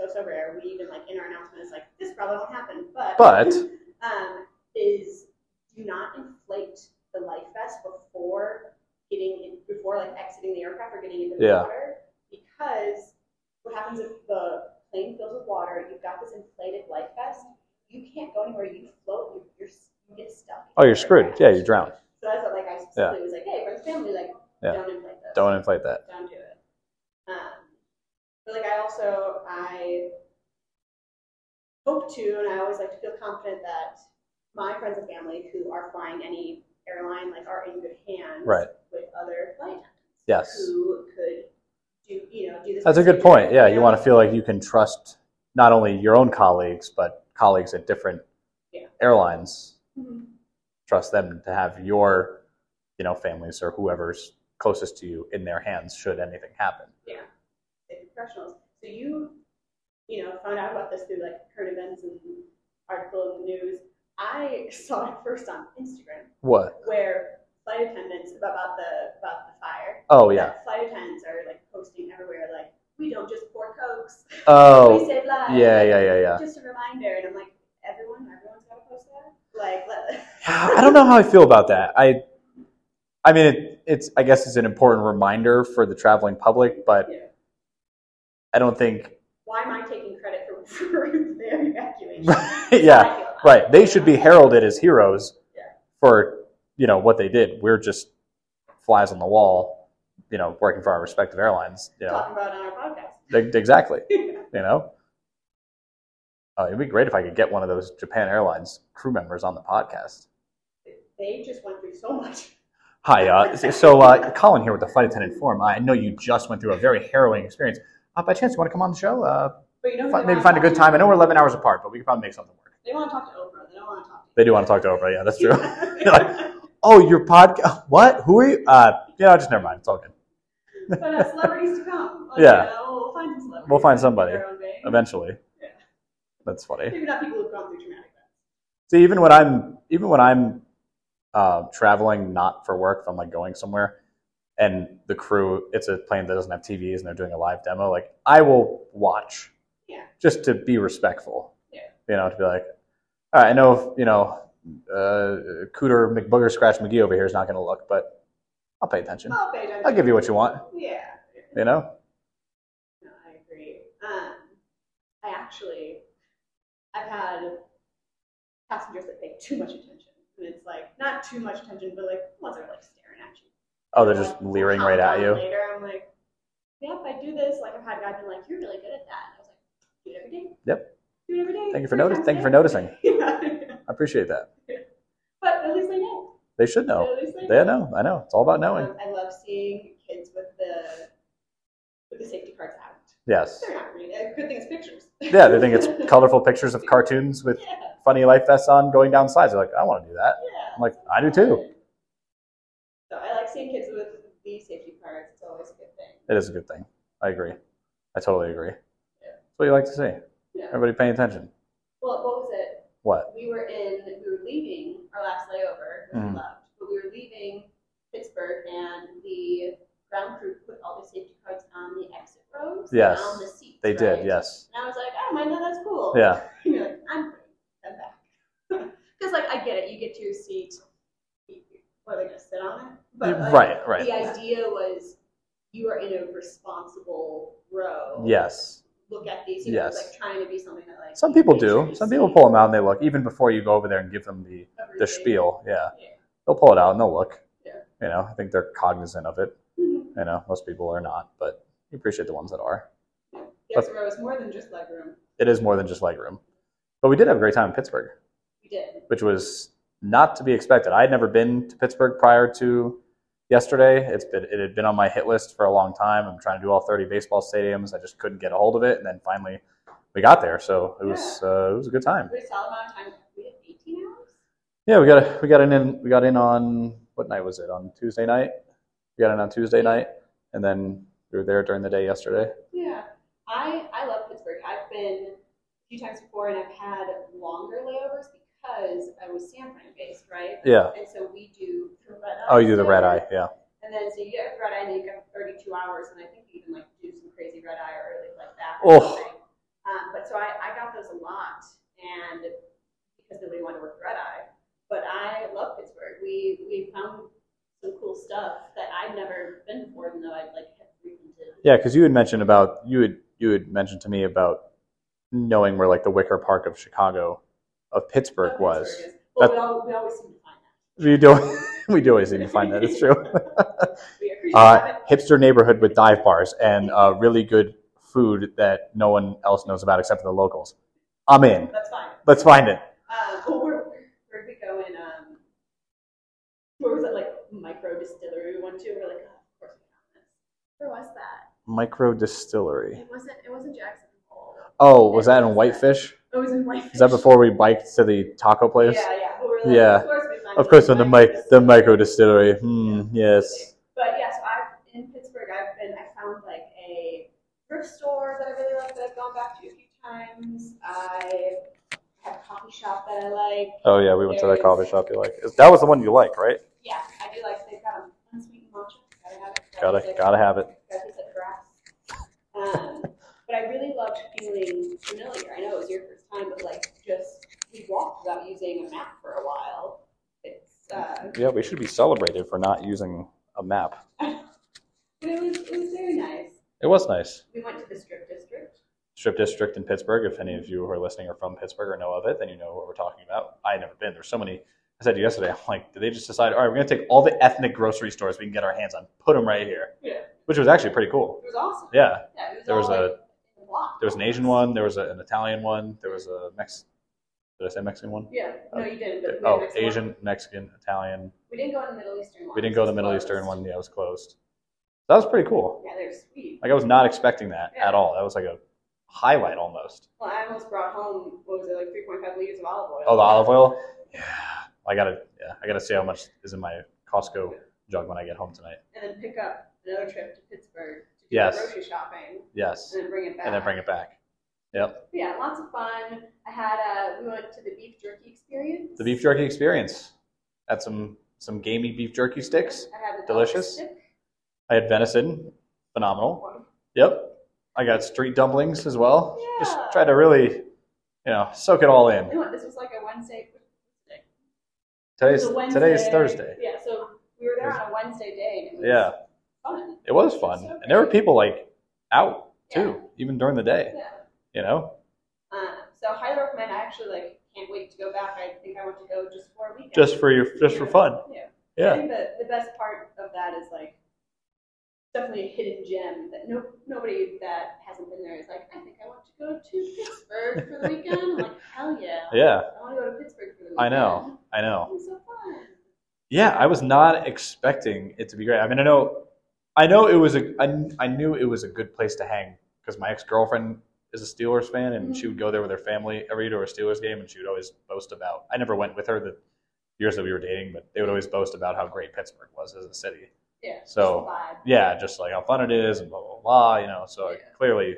so so rare. We even like in our announcement is like this probably won't happen, but But um, is do not inflate the life vest before getting in, before like exiting the aircraft or getting into the Yeah. water because what happens if the plane fills with water? You've got this inflated life vest. You can't go anywhere. You float. You, you're you get stuck. oh, you're screwed. Yeah, you drown. So that's what like I specifically was like, hey, friends, and family, like Yeah. don't inflate this Don't inflate that. don't do it. Um, but like I also I hope to, and I always like to feel confident that my friends and family who are flying any airline like are in good hands Right. with other flight attendants Yes. who could do you know do this. That's a good point. Yeah, you want to feel like you can trust not only your own colleagues but colleagues at different Yeah. airlines. Mhm. Trust them to have your, you know, families or whoever's closest to you in their hands should anything happen. safety professionals. So you, you know, found out about this through like current events and article in the news. I saw it first on Instagram What? where flight attendants about the about the fire. Oh yeah. Flight attendants are like posting everywhere like we don't just pour cokes. Oh. we save lives. yeah, yeah, yeah, yeah. Just a reminder, and I'm like, everyone, everyone's got to post that. Like, let, I don't know how I feel about that. I, I mean, it, it's I guess it's an important reminder for the traveling public, but Yeah. I don't think. why am I taking credit for, for their evacuation? yeah, That's how I feel about right. They should be heralded as heroes Yeah. for you know what they did. We're just flies on the wall, you know, working for our respective airlines. You know, talking about on our podcast. Exactly. You know, uh, it'd be great if I could get one of those Japan Airlines crew members on the podcast. they just went through so much. Hi, uh, so uh, Colin here with the Flight Attendant Forum. I know you just went through a very harrowing experience. Uh, by chance, you want to come on the show? Uh, But you know, fi- maybe find a good time. I know we're 11 hours apart, but we can probably make something work. They want to talk to Oprah. They don't want to talk to They do want to talk to Oprah. Yeah, that's true. Like, oh, your podcast? What? Who are you? Uh, you know, just never mind. It's all good. but uh, celebrities to come. Like, Yeah. you know, we'll find some celebrities. We'll find somebody. Their own vein. Eventually. Yeah. That's funny. Maybe not people who've gone through traumatic events. See, even when I'm even when I'm uh, traveling, not for work, if I'm like going somewhere, and the crew, it's a plane that doesn't have TVs and they're doing a live demo, like I will watch, Yeah. just to be respectful. You know, to be like, all right, I know, you know, uh, Cooter McBooger Scratch McGee over here is not going to look, but I'll pay attention. Oh, pay attention. I'll give you what you want. Yeah. You know. No, I agree. Um, I actually, I've had passengers that pay too much attention, and it's like not too much attention, but like ones that are like staring at you. Oh, they're just leering right at you. Later, I'm like, yeah, if I do this, like I've had guys be like, you're really good at that. And I was like, do it every day. Yep. Do it every day. Thank you for times Thank you for noticing. yeah. I appreciate that. But at least they know. They should know. At least they They know. I know. It's all about knowing. Um, I love seeing kids with the with the safety cards out. Yes. They're not reading. Good thing it's pictures. Yeah, they think it's colorful pictures of cartoons with yeah. funny life vests on going down slides. They're like, I want to do that. Yeah. I'm like, I do too. So I like seeing kids with the safety cards. It's always a good thing. It is a good thing. I agree. I totally agree. Yeah. That's what you like to see. Yeah. Everybody paying attention. Well, what was it? What? We were in. We were leaving our last layover Mhm. we left, but we were leaving Pittsburgh, and the ground crew put all the safety cards on the exit rows. Yes, On the seats. They right? did. Yes. And I was like, oh, I know that's cool. Yeah. And you're like, I'm putting them back. Because, like, I get it. You get to your seat. What are they going to sit on it? But, like, Right. Right. The idea was you are in a responsible row. Yes. Look at these. You know, Yes. like trying to be something that, like, Some people do. Some people pull them out and they look even before you go over there and give them the the spiel. Yeah. Yeah. They'll pull it out and they'll look. Yeah. You know, I think they're cognizant of it. Mhm. You know, most people are not, but we appreciate the ones that are. Extra row is more than just leg room. It is more than just leg room. But we did have a great time in Pittsburgh, We did. which was not to be expected. I had never been to Pittsburgh prior to yesterday. It's been it had been on my hit list for a long time. I'm trying to do all 30 baseball stadiums. I just couldn't get a hold of it, and then finally we got there. So it was uh, it was a good time. We amount of time. We had 18 hours. Yeah, we got we got in we got in on what night was it? On Tuesday night. We got in on Tuesday night, and then we were there during the day yesterday. Yeah. I, I love Pittsburgh. I've been a few times before and I've had longer layovers because I was San Fran based, right? Yeah. And so we do the red eye. Oh, you do the red eye. Yeah. And then so you get a red eye and you get 32 hours and I think you can like do some crazy red eye or early like that. Oh. Um, but so I, I got those a lot and because nobody wanted to work red eye. But I love Pittsburgh. We we found some cool stuff that I'd never been before, even though I'd like had frequented. Yeah, because you had mentioned about you had you had mentioned to me about knowing where like the Wicker Park of Chicago of Pittsburgh was. Pittsburgh Well, That- we, all, we always seem to find that. We do we do always seem to find that it's true. We appreciate uh, it. hipster neighborhood with dive bars and uh, really good food that no one else knows about except for the locals. I'm in. That's fine. Let's find it. Um, well, where, where did we go in? Um, where was it? Like micro distillery we went to. We're like, oh, of course we. Where was that? Micro distillery. It wasn't. It wasn't Jackson Hole. Oh, was that in Whitefish? It was in Whitefish. Is that before we biked to the taco place? Yeah, yeah. Like, Yeah. Of course we Of course, in on the mic, the micro distillery. Hmm. Yes. But yeah, so I've in Pittsburgh. I've been. I found like a thrift store that I really like that I've gone back to a few times. I have a coffee shop that I like. Oh yeah, we went to that coffee shop you like. That was the one you like, right? Yeah, I do like. They've got unsweetened matcha. Gotta have it. Gotta taste like- gotta have it. Gotta taste like grass. Um, but I really loved feeling familiar. I know it was your first time, but like just we walked without using a map for a while. It's uh, Yeah, we should be celebrated for not using a map. but it was it was very nice. It was nice. We went to the strip district. Strip District in Pittsburgh. If any of you who are listening are from Pittsburgh or know of it, then you know what we're talking about. I had never been. There's so many. I said to you yesterday, I'm like, did they just decide, all right, we're going to take all the ethnic grocery stores we can get our hands on, put them right here, Yeah, which was actually pretty cool. it was awesome. Yeah. Yeah, it was There was a- like, in the block. There was an Asian one. There was a, an Italian one. There was a Mex. Did I say Mexican one? Yeah, no, you didn't. But Oh, had next one. Asian, Mexican, Italian. We didn't go to the Middle Eastern one. We didn't go to the Middle closed. Eastern one. Yeah, it was closed. That was pretty cool. Yeah, they're sweet. Like I was not expecting that Yeah. at all. That was like a highlight almost. Well, I almost brought home what was it like 3.5 liters of olive oil. Oh, the olive oil. Yeah, I gotta. Yeah, I gotta see how much is in my Costco jug when I get home tonight. and then pick up another trip to Pittsburgh Yes. grocery shopping Yes, and then bring it back. and then bring it back. Yep, Yeah, lots of fun. I had uh, we went to the beef jerky experience. the beef jerky experience. Had some some gamey beef jerky sticks. I had the Delicious. stick I had venison, phenomenal. Yep, I got street dumplings as well. Yeah. Just try to really, you know, soak it all in. You know what, this was like a Wednesday. It Today's was a Wednesday. today's Thursday. Yeah, so we were there on a Wednesday day, and it was Yeah, fun. it was fun, So and there were people like out too, Yeah. even during the day. Yeah. You know, Um, so highly recommend. I actually like can't wait to go back. I think I want to go just for a weekend. just for your, just for fun. Yeah. I Yeah, think the, the best part of that is like definitely a hidden gem that no nobody that hasn't been there is like, I think I want to go to Pittsburgh for the weekend. I'm like, hell yeah. yeah, I want to go to Pittsburgh for the weekend. I know, I know. It was so fun. Yeah, I was not expecting it to be great. I mean, I know, I know it was a, I, I knew it was a good place to hang because my ex girlfriend is a Steelers fan, and she would go there with her family every year to a Steelers game, and she would always boast about. I never went with her the years that we were dating, but they would always boast about how great Pittsburgh was as a city. Yeah. So, just. Yeah, just like how fun it is, and blah blah blah. You know, so Yeah. clearly,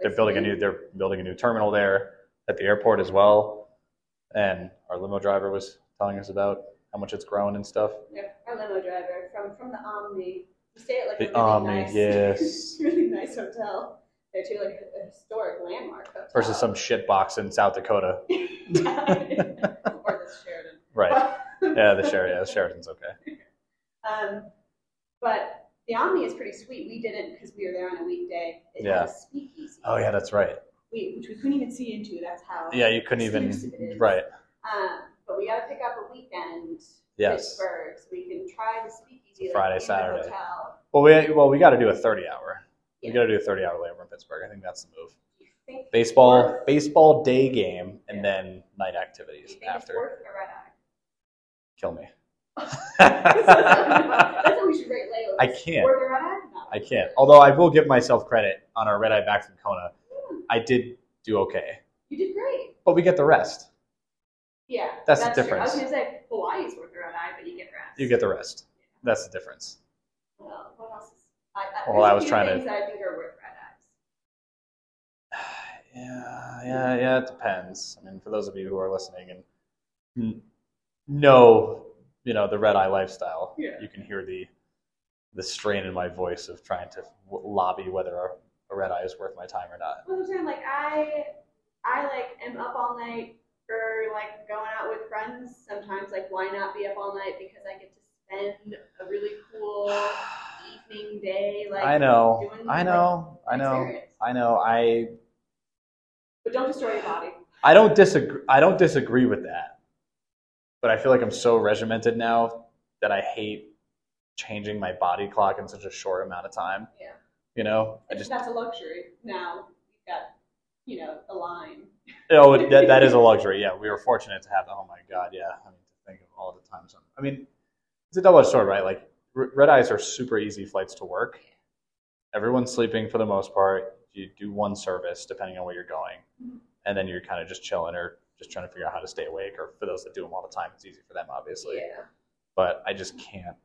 they're building a new they're building a new terminal there at the airport as well, and our limo driver was telling us about how much it's grown and stuff. Yeah, our limo driver from from the Omni. We stay at like The a really Omni, nice, yes. really nice hotel. They're too like a historic landmark hotel. Versus some shit box in South Dakota. or this Sheraton. Right. Yeah, the Sheraton. Yeah, the Sheraton's okay. Um, but the Omni is pretty sweet. We didn't because we were there on a weekday. It Yeah. had a speakeasy, Oh yeah, that's right. we, which we couldn't even see into. That's how. Yeah, you couldn't even. Right. Um, but we got to pick up a weekend. Yes. Pittsburgh, so we can try the speakeasy like, Friday, Saturday. hotel. Well, we well we got to do a thirty hour. We got to do a thirty hour layover in Pittsburgh. I think that's the move. Do you think Baseball, Worth- baseball day game, and Yeah. then night activities after. worth a red eye? Kill me. That's how we should rate layovers. I can't. Worth a red eye? No. I can't. Although I will give myself credit on our red eye back from Kona. Hmm. I did do okay, You did great. but we get the rest. Yeah. That's the true. difference. I was gonna say Hawaii's worth a red eye, but you get rest. You get the rest. That's the difference. Well, what else? Is, I, I, Well, I was trying to- that I think are worth red eyes. Yeah, yeah, yeah. It depends. I mean, for those of you who are listening and know, you know, the red eye lifestyle, Yeah. you can hear the the strain in my voice of trying to w- lobby whether a, a red eye is worth my time or not. Well, I'm saying like I, I like am up all night for like going out with friends. Sometimes like why not be up all night because I get to spend a really cool evening day. Like I know, doing, I like, know, I know, experience. I know. I But don't destroy your body. I don't disagree. I don't disagree with that, but I feel like I'm so regimented now that I hate changing my body clock in such a short amount of time. Yeah. You know, I just that's a luxury. Now you've got, you know, a line. oh that, that is a luxury. Yeah, we were fortunate to have. Oh my god, yeah. I mean, to think of all the times. I mean, it's a double edged sword, right? Like r- red eyes are super easy flights to work. Everyone's sleeping for the most part. You do one service depending on where you're going, Mhm. and then you're kind of just chilling or just trying to figure out how to stay awake. Or for those that do them all the time, it's easy for them, obviously. Yeah. But I just can't.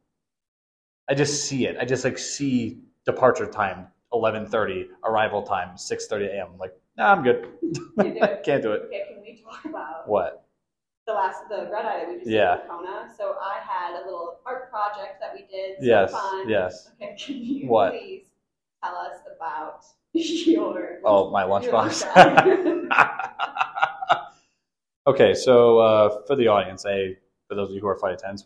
I just see it. I just like see departure time eleven thirty, arrival time six thirty I'm like, nah, I'm good. You do it. Can't do it. Okay, can we talk about What? the last the red eye that we just Yeah. did in Kona? So I had a little art project that we did. So Yes. fun. Yes. Okay, can you What? please tell us about your Oh, my lunchbox? okay, so uh, for the audience, a for those of you who are flight attendants,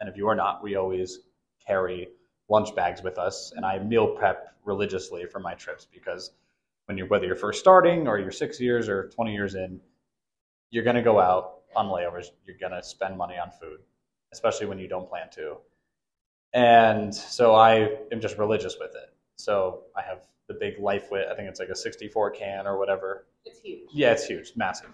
and if you are not, we always carry lunch bags with us, and I meal prep religiously for my trips because when you're whether you're first starting or you're six years or 20 years in, you're gonna go out on layovers. You're gonna spend money on food, especially when you don't plan to. And so I am just religious with it. So I have the big Lifewit. I think it's like a 64 can or whatever. it's huge. Yeah, it's huge, massive.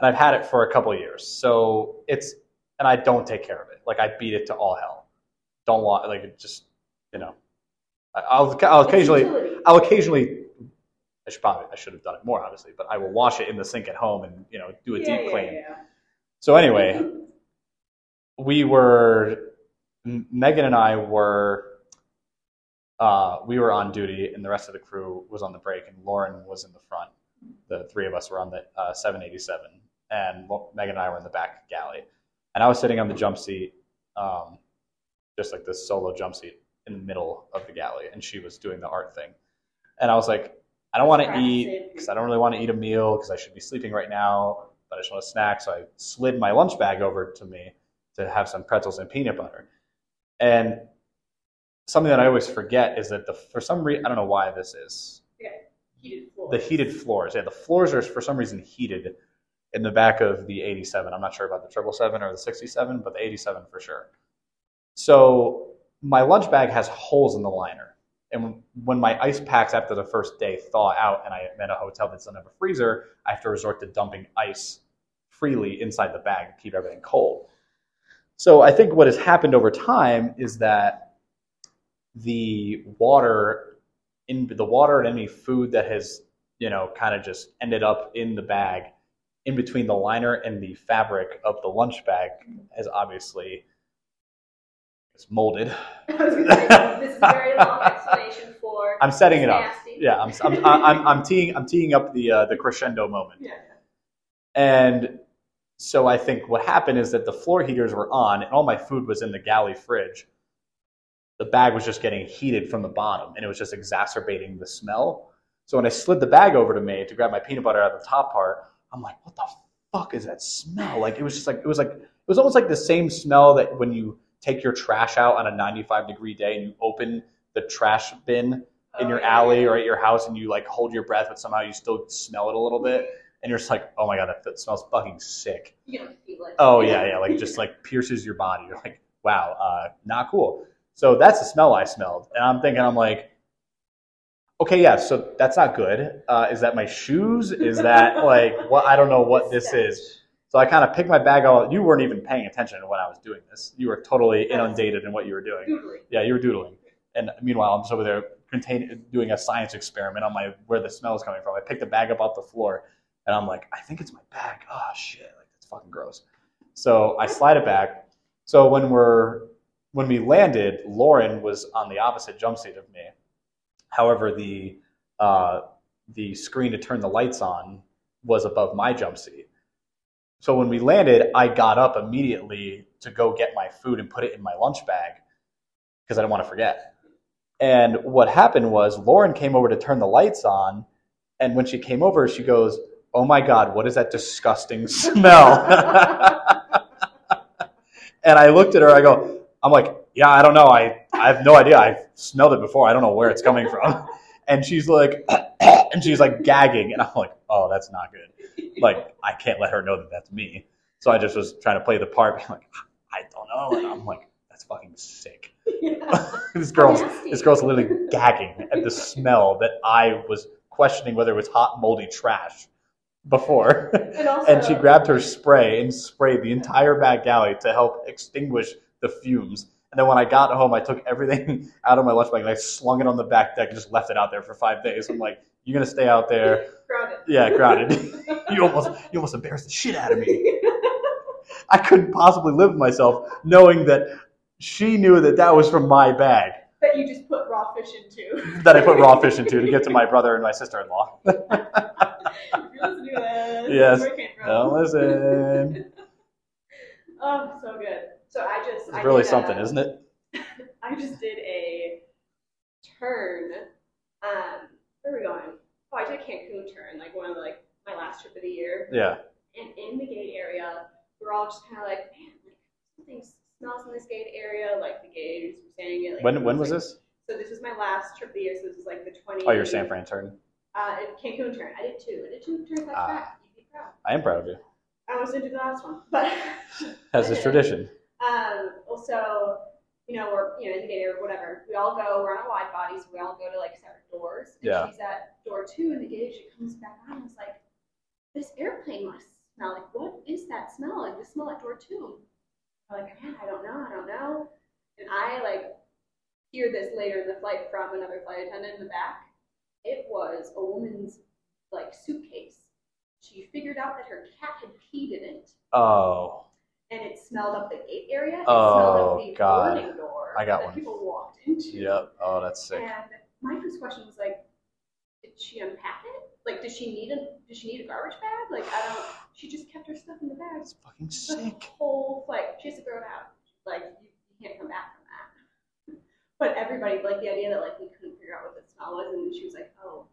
And I've had it for a couple of years. So it's, and I don't take care of it. Like I beat it to all hell. Don't want, like it just, you know, I'll, I'll occasionally. I'll occasionally, I should probably, I should have done it more, obviously, but I will wash it in the sink at home and, you know, do a Yeah, deep yeah, clean. yeah. So anyway, we were Megan and I were uh, we were on duty, and the rest of the crew was on the break, and Lauren was in the front. The three of us were on the uh, 787, and Megan and I were in the back galley, and I was sitting on the jump seat, um, just like this solo jump seat in the middle of the galley, and she was doing the art thing, and I was like, I don't want to eat because I don't really want to eat a meal because I should be sleeping right now, but I just want a snack. So I slid my lunch bag over to me to have some pretzels and peanut butter. And something that I always forget is that the for some reason I don't know why this is Heated floor. the heated floors. Yeah, the floors are for some reason heated in the back of the 87. I'm not sure about the 777 or the 67, but the 87 for sure. So my lunch bag has holes in the liner. And when my ice packs after the first day thaw out and I'm at a hotel that doesn't have a freezer, I have to resort to dumping ice freely inside the bag to keep everything cold. So I think what has happened over time is that the water in the water and any food that has you know kind of just ended up in the bag in between the liner and the fabric of the lunch bag has obviously it's molded I was gonna say, this is a very long explanation for. i'm setting it up nasty. yeah i'm i'm i'm, I'm teeing i'm teeing up the uh, the crescendo moment Yeah. and so I think what happened is that the floor heaters were on and all my food was in the galley fridge. The bag was just getting heated from the bottom and it was just exacerbating the smell. So when I slid the bag over to me to grab my peanut butter out of the top part, I'm like, what the fuck is that smell? Like it was just like it was like it was almost like the same smell that when you take your trash out on a 95 degree day and you open the trash bin in Oh, your alley or at your house and you like hold your breath but somehow you still smell it a little bit and you're just like, oh my god, that, that smells fucking sick. You can feel it. Oh yeah, yeah, like just like pierces your body. You're like, wow, uh, not cool. So that's the smell I smelled, and I'm thinking, I'm like, okay, yeah, so that's not good. Uh, is that my shoes? Is that like what? I don't know what this is. So I kind of picked my bag out. You weren't even paying attention to when I was doing this. You were totally inundated in what you were doing. Doodling. Yeah, you were doodling. And meanwhile, I'm just over there contain, doing a science experiment on my where the smell is coming from. I picked the bag up off the floor, and I'm like, I think it's my bag. Oh shit, like that's fucking gross. So I slide it back. So when we're when we landed, Lauren was on the opposite jump seat of me. However, the uh, the screen to turn the lights on was above my jump seat. So when we landed, I got up immediately to go get my food and put it in my lunch bag because I didn't want to forget. And what happened was Lauren came over to turn the lights on, and when she came over, she goes, "Oh my god, what is that disgusting smell?" and I looked at her. I go, "I'm like, yeah, I don't know. I I have no idea. I've smelled it before. I don't know where it's coming from." And she's like, and she's like gagging, and I'm like, "Oh, that's not good." Like, I can't let her know that that's me. So I just was trying to play the part, being like, "I don't know," and I'm like, "That's fucking sick." this girl's this girl's literally gagging at the smell that I was questioning whether it was hot moldy trash before. And also, and she grabbed her spray and sprayed the entire back alley to help extinguish the fumes. And then when I got home, I took everything out of my lunch bag and I slung it on the back deck and just left it out there for five days. I'm like, "You're gonna stay out there? Grounded. Yeah, crowded. you almost you almost embarrassed the shit out of me. I couldn't possibly live with myself knowing that she knew that that was from my bag that you just put raw fish into. that I put raw fish into to get to my brother and my sister-in-law. if you're listening to this, Yes. where it came from. Now listen, Oh, so good. So I just it's I really something, uh, isn't it? I just did a turn. Um, where are we going? Oh, I did a Cancun turn, like one of the, like my last trip of the year. Yeah. And in the gate area, we're all just kind of like, man, like something smells in this gate area. Like the gators were saying it. Like, When when was, was like- this? So this was my last trip of the year. So this is like the twenty. Oh, your San Fran turn. Uh, Cancun turn. I did two. I did two turns back back. You'd be proud. I am proud of you, I was didn't do the last one, but as is tradition. Um, also, you know, we're you know in the gate area, whatever. We all go. We're on a wide body, so we all go to like separate doors. And Yeah. She's at door two in the gate. She comes back on. and was like, "This airplane must smell like what is that smell? Like this smell at door two. I'm like, man, I don't know. I don't know. And I like hear this later in the flight from another flight attendant in the back. It was a woman's like suitcase. She figured out that her cat had peed in it Oh, and it smelled up the gate area. It Oh, smelled up oh, the God. boarding door I got that one. people walked into. yep. Oh, that's sick. And my first question was like, did she unpack it? Like, does she need a does she need a garbage bag? Like, I don't. She just kept her stuff in the bag. It's fucking The sick. whole flight. She has to throw it out. Like, you, you can't come back from that. But everybody like the idea that like we couldn't figure out what the smell was, and she was like, oh,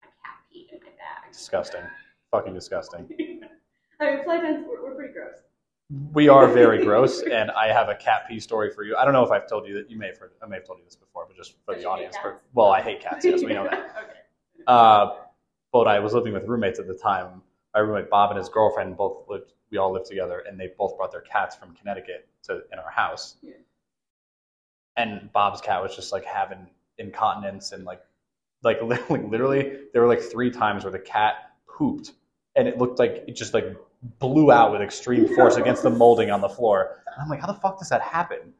my cat peed in my bag. Disgusting. Fucking disgusting. I mean, attendants we're, we're pretty gross. We are very gross, and I have a cat pee story for you. I don't know if I've told you that. You may have heard. I may have told you this before, but just for the audience. For, well, I hate cats. Yes, we know that. okay. Uh, but I was living with roommates at the time. My roommate Bob and his girlfriend both lived. We all lived together, and they both brought their cats from Connecticut to in our house. Yeah. And Bob's cat was just like having incontinence and like, like li- like literally, there were like three times where the cat pooped, and it looked like it just like blew out with extreme force against the molding on the floor. And I'm like, how the fuck does that happen?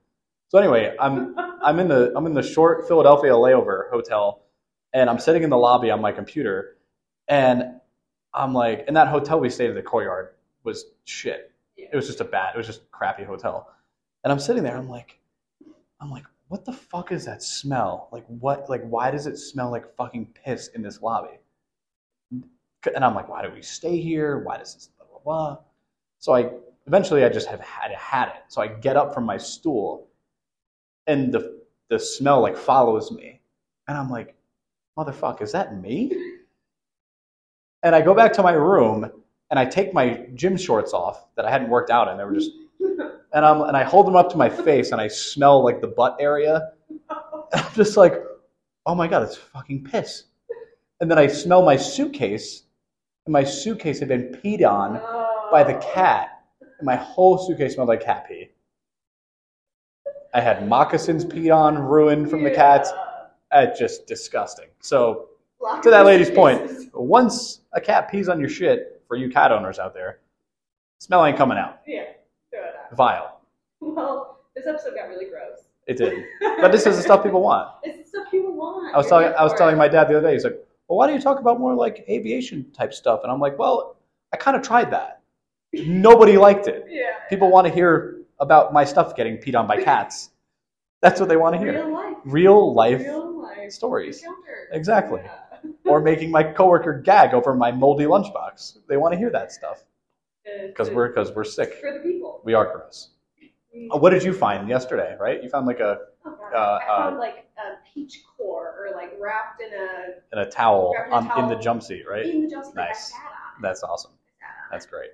So anyway, I'm I'm in the I'm in the short Philadelphia layover hotel, and I'm sitting in the lobby on my computer, and I'm like, in that hotel we stayed at the courtyard was shit. It was just a bad, it was just crappy hotel, and I'm sitting there, I'm like, I'm like, what the fuck is that smell? Like what? Like why does it smell like fucking piss in this lobby? And I'm like, why do we stay here? Why does this blah? So I eventually I just have had had it. So I get up from my stool, and the the smell like follows me, and I'm like, motherfucker, is that me? And I go back to my room and I take my gym shorts off that I hadn't worked out in. They were just, and I'm and I hold them up to my face and I smell like the butt area. And I'm just like, oh my god, it's fucking piss. And then I smell my suitcase, and my suitcase had been peed on by the cat, and my whole suitcase smelled like cat pee. I had moccasins peed on, ruined from the cats. Uh, just disgusting. So to that lady's point, once a cat pees on your shit, for you cat owners out there, smell ain't coming out. Yeah, throw it out. Vile. Well, this episode got really gross. It did. But this is the stuff people want. It's the stuff people want. I was You're telling I was telling my dad the other day, he's like, Well, why do you talk about more like aviation type stuff? And I'm like, Well, I kind of tried that. Nobody liked it. Yeah. People want to hear about my stuff getting peed on by cats. That's what they want to hear. Real life. Real life Real life. stories. encounter. Exactly. Yeah. or making my coworker gag over my moldy lunchbox. They want to hear that stuff because we're because we're sick. for the people. We are gross. Uh, What did you find yesterday? Right? You found like a Oh, uh, I found like a peach core or like wrapped in a in a towel in a on, in the towel. jumpsuit, right? in the Nice. That's awesome. I sat on. That's great.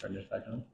Turn this back on.